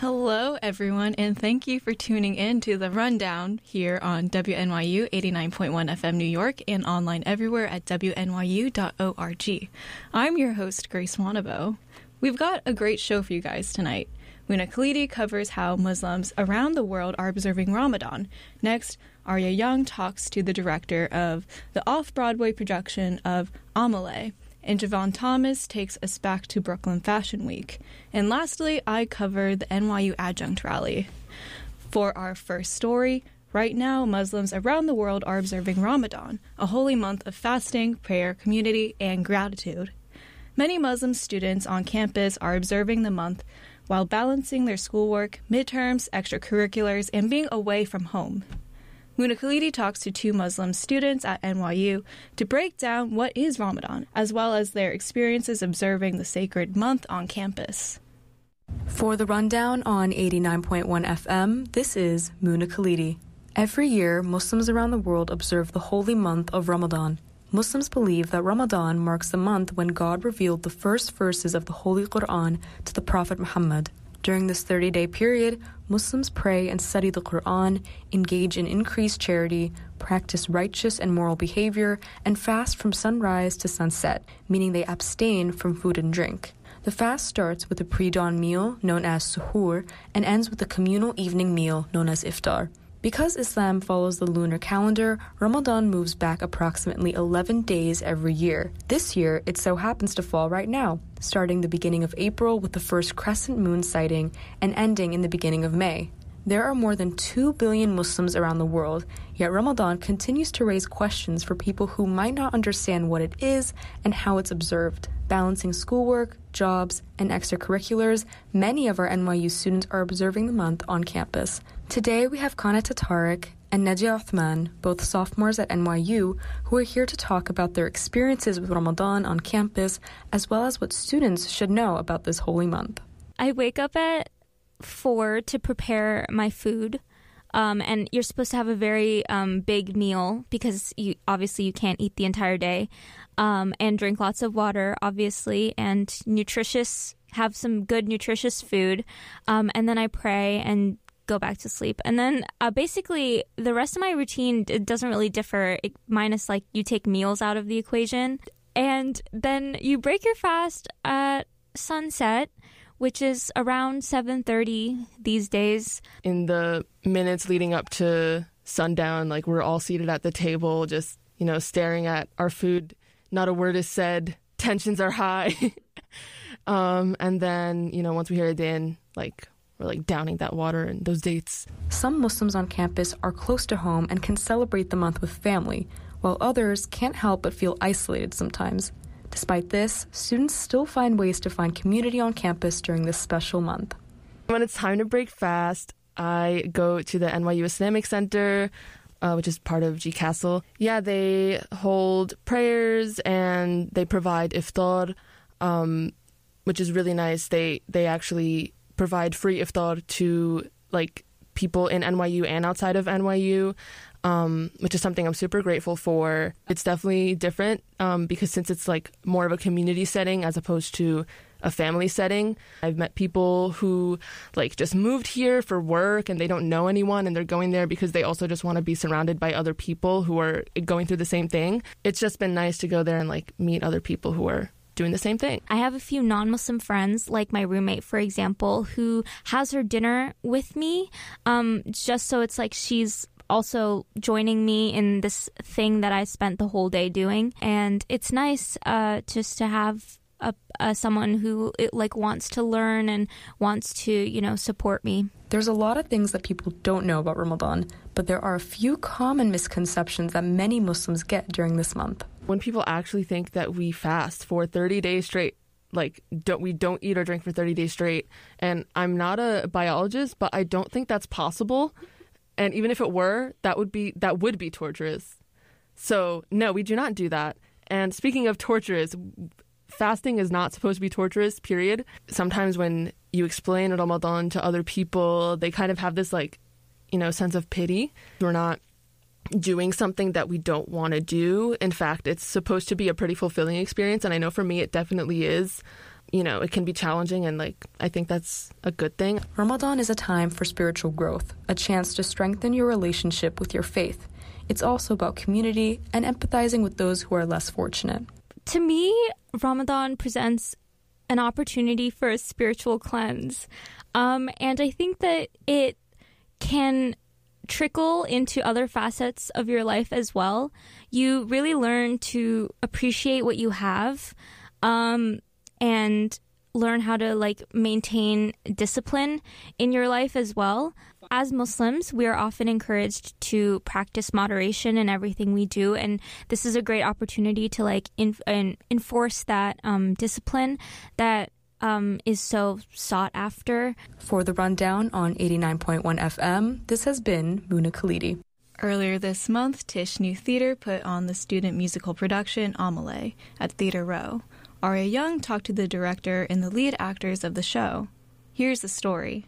Hello, everyone, and thank you for tuning in to the rundown here on WNYU 89.1 FM New York and online everywhere at WNYU.org. I'm your host, Grace Wanebo. We've got a great show for you guys tonight. Muna Khalidi covers how Muslims around the world are observing Ramadan. Next, Aria Young talks to the director of the off Broadway production of Amelie and Javon Thomas takes us back to Brooklyn Fashion Week. And lastly, I cover the NYU Adjunct Rally. For our first story, right now Muslims around the world are observing Ramadan, a holy month of fasting, prayer, community, and gratitude. Many Muslim students on campus are observing the month while balancing their schoolwork, midterms, extracurriculars, and being away from home. Muna Khalidi talks to two Muslim students at NYU to break down what is Ramadan, as well as their experiences observing the sacred month on campus. For the rundown on 89.1 FM, this is Muna Khalidi. Every year, Muslims around the world observe the holy month of Ramadan. Muslims believe that Ramadan marks the month when God revealed the first verses of the Holy Quran to the Prophet Muhammad. During this 30 day period, Muslims pray and study the Quran, engage in increased charity, practice righteous and moral behavior, and fast from sunrise to sunset, meaning they abstain from food and drink. The fast starts with a pre dawn meal known as suhoor and ends with a communal evening meal known as iftar. Because Islam follows the lunar calendar, Ramadan moves back approximately 11 days every year. This year, it so happens to fall right now, starting the beginning of April with the first crescent moon sighting and ending in the beginning of May. There are more than 2 billion Muslims around the world, yet Ramadan continues to raise questions for people who might not understand what it is and how it's observed. Balancing schoolwork, jobs, and extracurriculars, many of our NYU students are observing the month on campus. Today we have Kanata Tariq and Nadia Uthman, both sophomores at NYU, who are here to talk about their experiences with Ramadan on campus, as well as what students should know about this holy month. I wake up at four to prepare my food. Um, and you're supposed to have a very um, big meal because you obviously you can't eat the entire day, um, and drink lots of water, obviously, and nutritious. Have some good nutritious food, um, and then I pray and go back to sleep. And then uh, basically the rest of my routine it doesn't really differ, it, minus like you take meals out of the equation. And then you break your fast at sunset, which is around 7:30 these days. In the minutes leading up to sundown, like we're all seated at the table just, you know, staring at our food. Not a word is said. Tensions are high. um, and then, you know, once we hear it in, like we're like downing that water and those dates. Some Muslims on campus are close to home and can celebrate the month with family, while others can't help but feel isolated sometimes. Despite this, students still find ways to find community on campus during this special month. When it's time to break fast, I go to the NYU Islamic Center, uh, which is part of G Castle. Yeah, they hold prayers and they provide iftar, um, which is really nice. They they actually provide free iftar to like people in NYU and outside of NYU, um, which is something I'm super grateful for. It's definitely different um, because since it's like more of a community setting as opposed to a family setting, I've met people who like just moved here for work and they don't know anyone and they're going there because they also just want to be surrounded by other people who are going through the same thing. It's just been nice to go there and like meet other people who are doing the same thing. I have a few non Muslim friends, like my roommate, for example, who has her dinner with me, um, just so it's like she's also joining me in this thing that I spent the whole day doing. And it's nice uh, just to have a, a, someone who it, like wants to learn and wants to you know support me. There's a lot of things that people don't know about Ramadan, but there are a few common misconceptions that many Muslims get during this month when people actually think that we fast for 30 days straight like don't we don't eat or drink for 30 days straight. And i'm not a biologist but i don't think that's possible. And even if it were that would be that would be torturous. So no we do not do that. And speaking of torturous fasting is not supposed to be torturous period. Sometimes when you explain ramadan to other people they kind of have this like you know sense of pity. We're not doing something that we don't want to do. In fact, it's supposed to be a pretty fulfilling experience. And I know for me, it definitely is. you know, it can be challenging and like I think that's a good thing. Ramadan is a time for spiritual growth, a chance to strengthen your relationship with your faith. It's also about community and empathizing with those who are less fortunate. To me, Ramadan presents an opportunity for a spiritual cleanse. Um, and I think that it can trickle into other facets of your life as well. You really learn to appreciate what you have um, and learn how to like maintain discipline in your life as well. As Muslims, we are often encouraged to practice moderation in everything we do, and this is a great opportunity to like in, enforce that um, discipline that um, is so sought after. For the rundown on 89.1 FM, this has been Muna Khalidi. Earlier this month, Tisch New Theater put on the student musical production Amelie at Theater Row. Aria Young talked to the director and the lead actors of the show. Here's the story.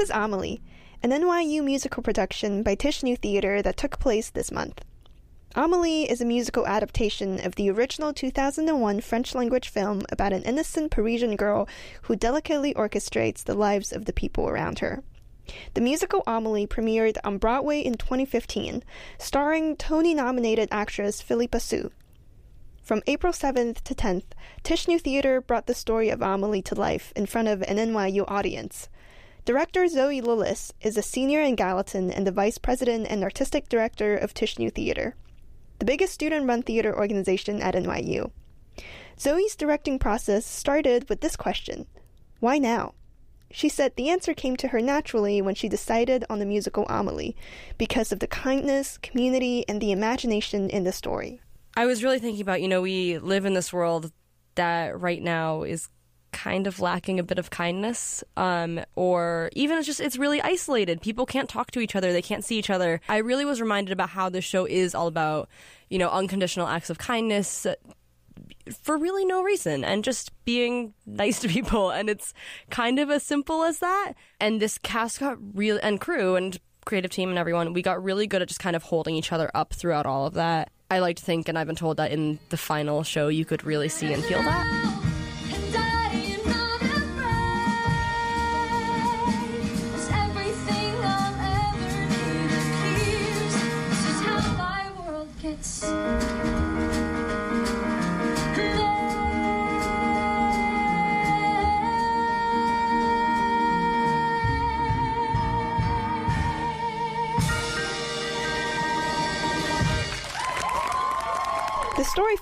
This is Amelie, an NYU musical production by Tisch New Theater that took place this month. Amelie is a musical adaptation of the original 2001 French language film about an innocent Parisian girl who delicately orchestrates the lives of the people around her. The musical Amelie premiered on Broadway in 2015, starring Tony nominated actress Philippa Soo. From April 7th to 10th, Tisch New Theater brought the story of Amelie to life in front of an NYU audience. Director Zoe Lillis is a senior in Gallatin and the vice president and artistic director of Tisch New Theater, the biggest student run theater organization at NYU. Zoe's directing process started with this question Why now? She said the answer came to her naturally when she decided on the musical Amelie because of the kindness, community, and the imagination in the story. I was really thinking about, you know, we live in this world that right now is kind of lacking a bit of kindness um, or even it's just it's really isolated. People can't talk to each other. They can't see each other. I really was reminded about how this show is all about you know unconditional acts of kindness for really no reason and just being nice to people. And it's kind of as simple as that. And this cast got real and crew and creative team and everyone we got really good at just kind of holding each other up throughout all of that. I like to think and i've been told that in the final show you could really see and feel that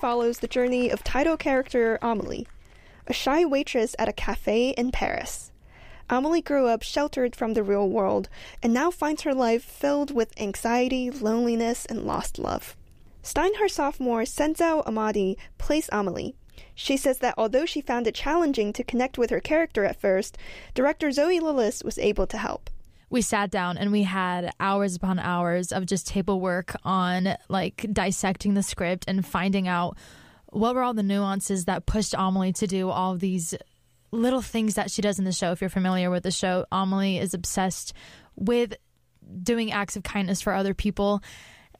follows the journey of title character Amelie, a shy waitress at a cafe in Paris. Amelie grew up sheltered from the real world and now finds her life filled with anxiety, loneliness, and lost love. Steinhardt sophomore Senzao Amadi plays Amelie. She says that although she found it challenging to connect with her character at first, director Zoe Lillis was able to help we sat down and we had hours upon hours of just table work on like dissecting the script and finding out what were all the nuances that pushed Amelie to do all these little things that she does in the show. If you're familiar with the show, Amelie is obsessed with doing acts of kindness for other people.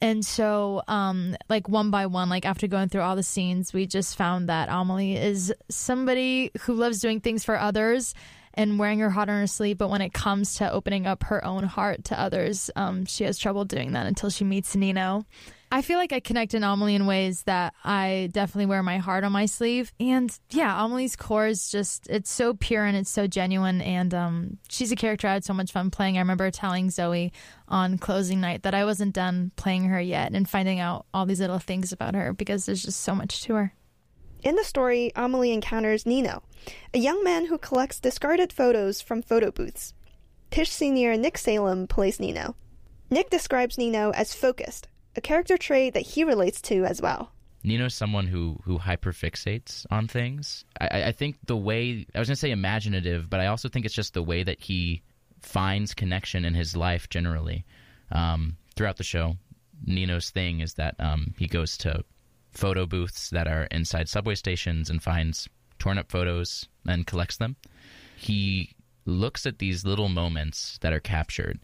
And so, um, like one by one, like after going through all the scenes, we just found that Amelie is somebody who loves doing things for others and wearing her heart on her sleeve. But when it comes to opening up her own heart to others, um, she has trouble doing that until she meets Nino. I feel like I connect in Amelie in ways that I definitely wear my heart on my sleeve. And yeah, Amelie's core is just, it's so pure and it's so genuine. And um, she's a character I had so much fun playing. I remember telling Zoe on closing night that I wasn't done playing her yet and finding out all these little things about her because there's just so much to her. In the story, Amelie encounters Nino, a young man who collects discarded photos from photo booths. Tisch senior Nick Salem plays Nino. Nick describes Nino as focused, a character trait that he relates to as well. Nino's someone who who hyperfixates on things. I, I think the way I was gonna say imaginative, but I also think it's just the way that he finds connection in his life generally um, throughout the show. Nino's thing is that um, he goes to photo booths that are inside subway stations and finds torn up photos and collects them. He looks at these little moments that are captured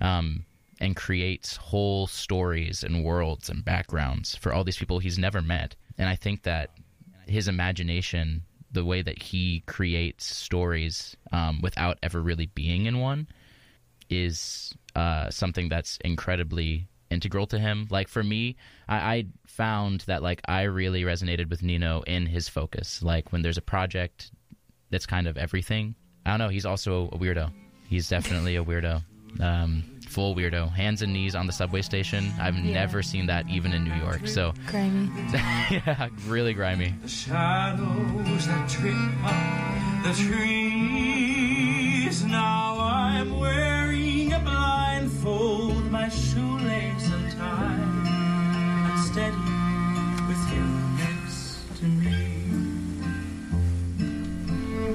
um, and creates whole stories and worlds and backgrounds for all these people he's never met. And I think that his imagination, the way that he creates stories um, without ever really being in one, is uh, something that's incredibly integral to him. Like for me, I, I found that like I really resonated with Nino in his focus. Like when there's a project that's kind of everything. I don't know. He's also a weirdo. He's definitely a weirdo. Um, full weirdo. Hands and knees on the subway station. I've Yeah. never seen that even in New York. So Grimy. yeah, really grimy. The shadows that trip up the trees. Now I'm wearing a blindfold, my shoelace untied, and steady with you next to me.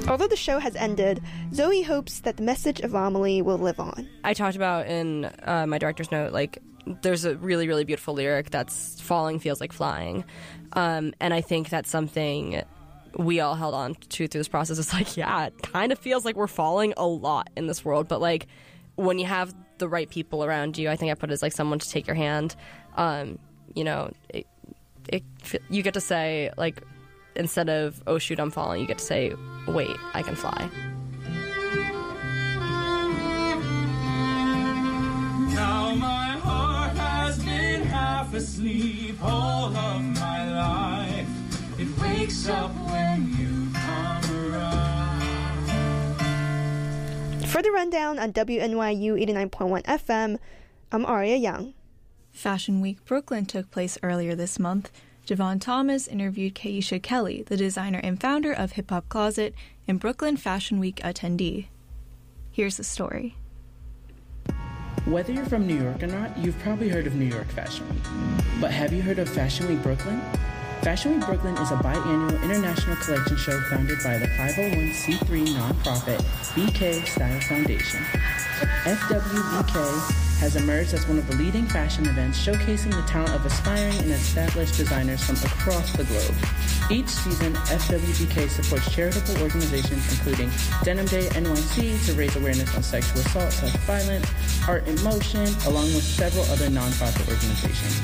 Although the show has ended, Zoe hopes that the message of Amelie will live on. I talked about in uh, my director's note, like there's a really, really beautiful lyric that's "falling feels like flying," um, and I think that's something we all held on to through this process. It's like, yeah, it kind of feels like we're falling a lot in this world, but like when you have the right people around you, I think I put it as like someone to take your hand. Um, you know, it, it you get to say like instead of "oh shoot, I'm falling," you get to say, "wait, I can fly." Now my heart has been half asleep all of my life. It wakes up when you come around. For the rundown on WNYU 89.1 FM, I'm Aria Young. Fashion Week Brooklyn took place earlier this month. Javon Thomas interviewed Kyiesha Kelley, the designer and founder of Hip Hop Closet and Brooklyn Fashion Week attendee. Here's the story. Whether you're from New York or not, you've probably heard of New York Fashion Week. But have you heard of Fashion Week Brooklyn? Fashion Week Brooklyn is a biannual international collection show founded by the 501c3 nonprofit BK Style Foundation. FWBK has emerged as one of the leading fashion events showcasing the talent of aspiring and established designers from across the globe. Each season, FWBK supports charitable organizations including Denim Day NYC to raise awareness on sexual assault, self-violence, art in motion, along with several other nonprofit organizations.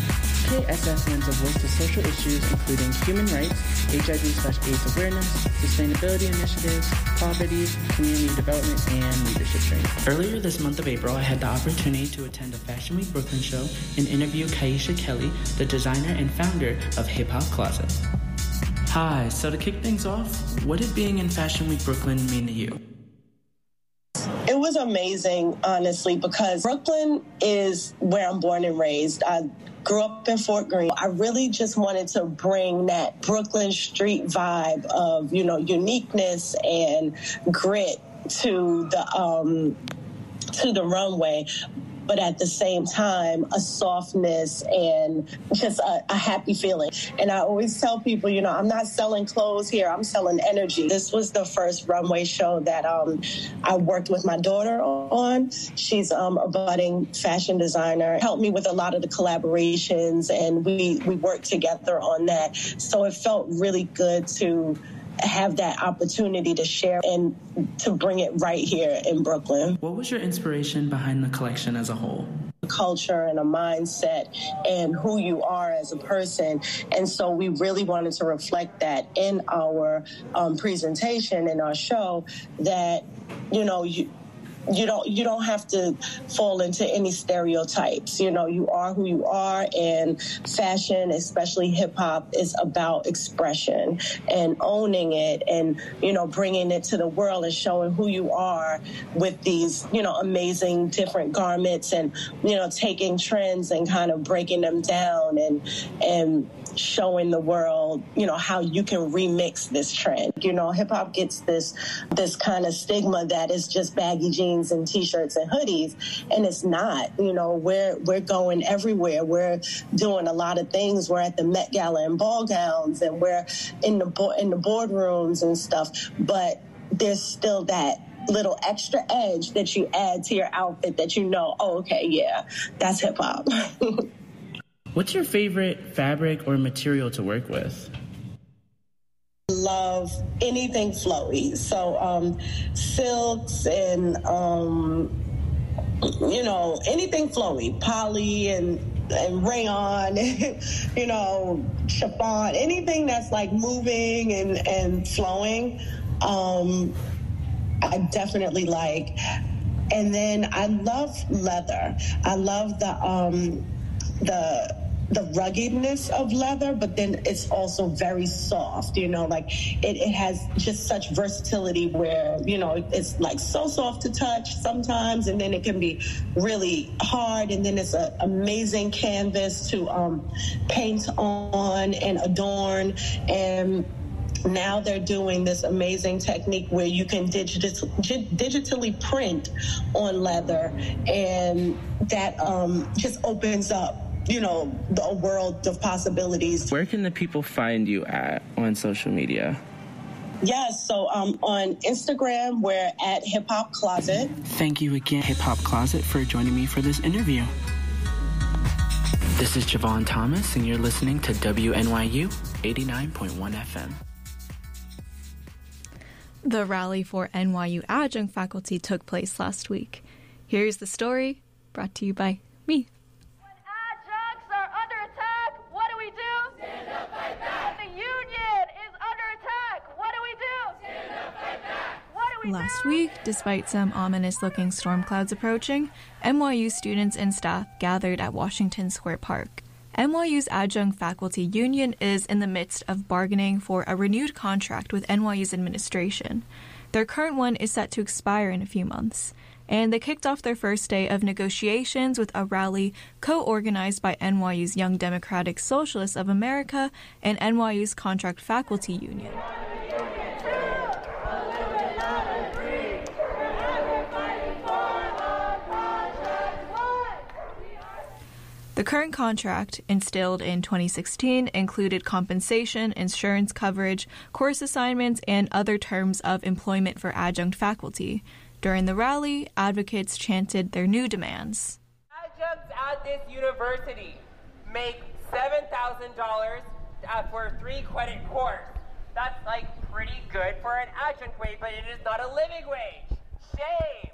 KSF lends a voice to social issues including human rights, HIV/AIDS awareness, sustainability initiatives, poverty, community development, and leadership training. Earlier this month of April, I had the opportunity to attend a Fashion Week Brooklyn show and interview Kyiesha Kelley, the designer and founder of Hip Hop Closet. Hi, so to kick things off, what did being in Fashion Week Brooklyn mean to you? It was amazing, honestly, because Brooklyn is where I'm born and raised. I grew up in Fort Greene. I really just wanted to bring that Brooklyn street vibe of, you know, uniqueness and grit to the um to the runway but at the same time, a softness and just a, a, happy feeling. And I always tell people, you know, I'm not selling clothes here, I'm selling energy. This was the first runway show that um, I worked with my daughter on. She's um, a budding fashion designer, helped me with a lot of the collaborations, and we, we worked together on that. So it felt really good to have that opportunity to share and to bring it right here in Brooklyn. What was your inspiration behind the collection as a whole? culture and a mindset and who you are as a person. And so we really wanted to reflect that in our um, presentation, in our show, that, you know, you, you don't you don't have to fall into any stereotypes. You know you are who you are and fashion especially hip hop is about expression and owning it and you know bringing it to the world and showing who you are with these you know amazing different garments and you know taking trends and kind of breaking them down and and showing the world, you know, how you can remix this trend. You know, hip hop gets this this kind of stigma that is just baggy jeans and t-shirts and hoodies, and it's not. You know, we're we're going everywhere. We're doing a lot of things. We're at the Met Gala in ball gowns, and we're in the bo- in the boardrooms and stuff. But there's still that little extra edge that you add to your outfit that you know, oh, okay, yeah, that's hip hop. What's your favorite fabric or material to work with? love anything flowy. So um, silks and um, you know anything flowy, poly and and rayon, you know chiffon, anything that's like moving and and flowing. Um, I definitely like. And then I love leather. I love the um, the the ruggedness of leather, but then it's also very soft, you know, like it, it has just such versatility where, you know, it's like so soft to touch sometimes, and then it can be really hard, and then it's an amazing canvas to um, paint on and adorn. And now they're doing this amazing technique where you can digit- digitally print on leather, and that um, just opens up you know, the world of possibilities. Where can the people find you at on social media? Yes, so um, on Instagram, we're at Hip Hop Closet. Thank you again, Hip Hop Closet, for joining me for this interview. This is Javon Thomas, and you're listening to WNYU 89.1 FM. The rally for NYU adjunct faculty took place last week. Here's the story brought to you by Last week, despite some ominous looking storm clouds approaching, NYU students and staff gathered at Washington Square Park. NYU's adjunct faculty union is in the midst of bargaining for a renewed contract with NYU's administration. Their current one is set to expire in a few months, and they kicked off their first day of negotiations with a rally co organized by NYU's Young Democratic Socialists of America and NYU's Contract Faculty Union. The current contract, instilled in 2016, included compensation, insurance coverage, course assignments, and other terms of employment for adjunct faculty. During the rally, advocates chanted their new demands. Adjuncts at this university make $7,000 uh, for a three credit course. That's like pretty good for an adjunct wage, but it is not a living wage. Shame.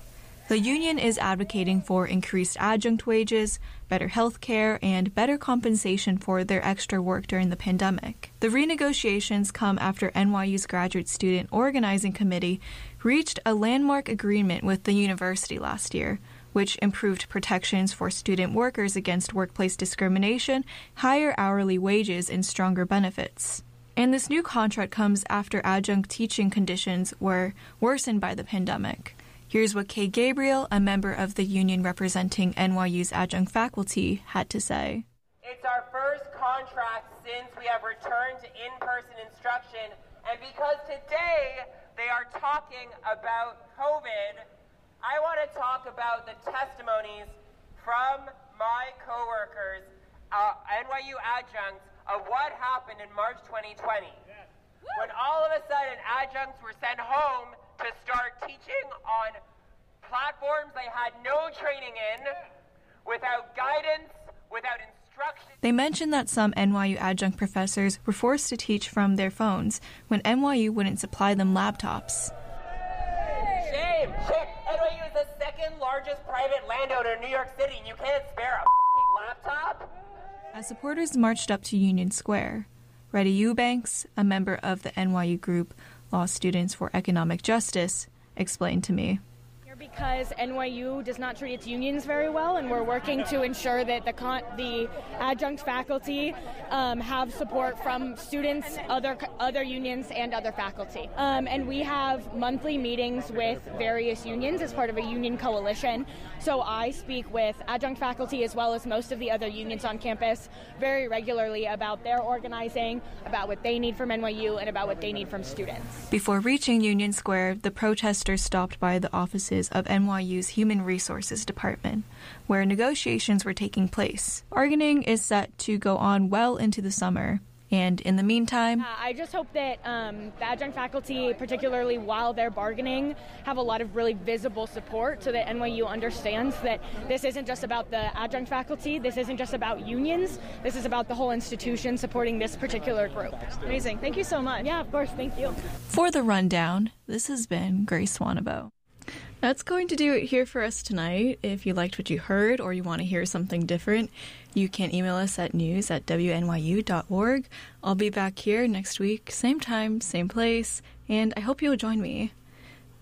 The union is advocating for increased adjunct wages, better health care, and better compensation for their extra work during the pandemic. The renegotiations come after NYU's Graduate Student Organizing Committee reached a landmark agreement with the university last year, which improved protections for student workers against workplace discrimination, higher hourly wages, and stronger benefits. And this new contract comes after adjunct teaching conditions were worsened by the pandemic. Here's what Kay Gabriel, a member of the union representing NYU's adjunct faculty, had to say. It's our first contract since we have returned to in person instruction, and because today they are talking about COVID, I want to talk about the testimonies from my coworkers, uh, NYU adjuncts, of what happened in March 2020. When all of a sudden adjuncts were sent home to start teaching on platforms they had no training in, without guidance, without instruction. They mentioned that some NYU adjunct professors were forced to teach from their phones when NYU wouldn't supply them laptops. Shame! Shit! NYU is the second largest private landowner in New York City, and you can't spare a laptop? As supporters marched up to Union Square, Reddy Eubanks, a member of the NYU group Law Students for Economic Justice, explained to me because NYU does not treat its unions very well, and we're working to ensure that the con- the adjunct faculty um, have support from students, other other unions, and other faculty. Um, and we have monthly meetings with various unions as part of a union coalition. So I speak with adjunct faculty as well as most of the other unions on campus very regularly about their organizing, about what they need from NYU, and about what they need from students. Before reaching Union Square, the protesters stopped by the offices of NYU's Human Resources Department, where negotiations were taking place. Bargaining is set to go on well into the summer, And in the meantime, Uh, I just hope that um, the adjunct faculty, particularly while they're bargaining, have a lot of really visible support so that NYU understands that this isn't just about the adjunct faculty, this isn't just about unions, this is about the whole institution supporting this particular group. Amazing. Thank you so much. Yeah, of course. Thank you. for the rundown, this has been Grace Wanebo. That's going to do it here for us tonight. If you liked what you heard or you want to hear something different, you can email us at news at wnyu.org. I'll be back here next week, same time, same place, and I hope you'll join me.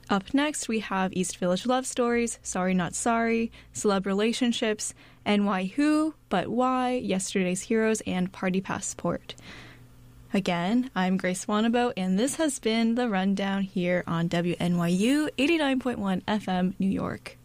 Up next, we have East Village Love Stories, Sorry Not Sorry, Celeb Relationships, NY Who, But Why, Yesterday's Heroes, and Party Passport. Again, I'm Grace Wanebo, and this has been the rundown here on WNYU 89.1 FM, New York.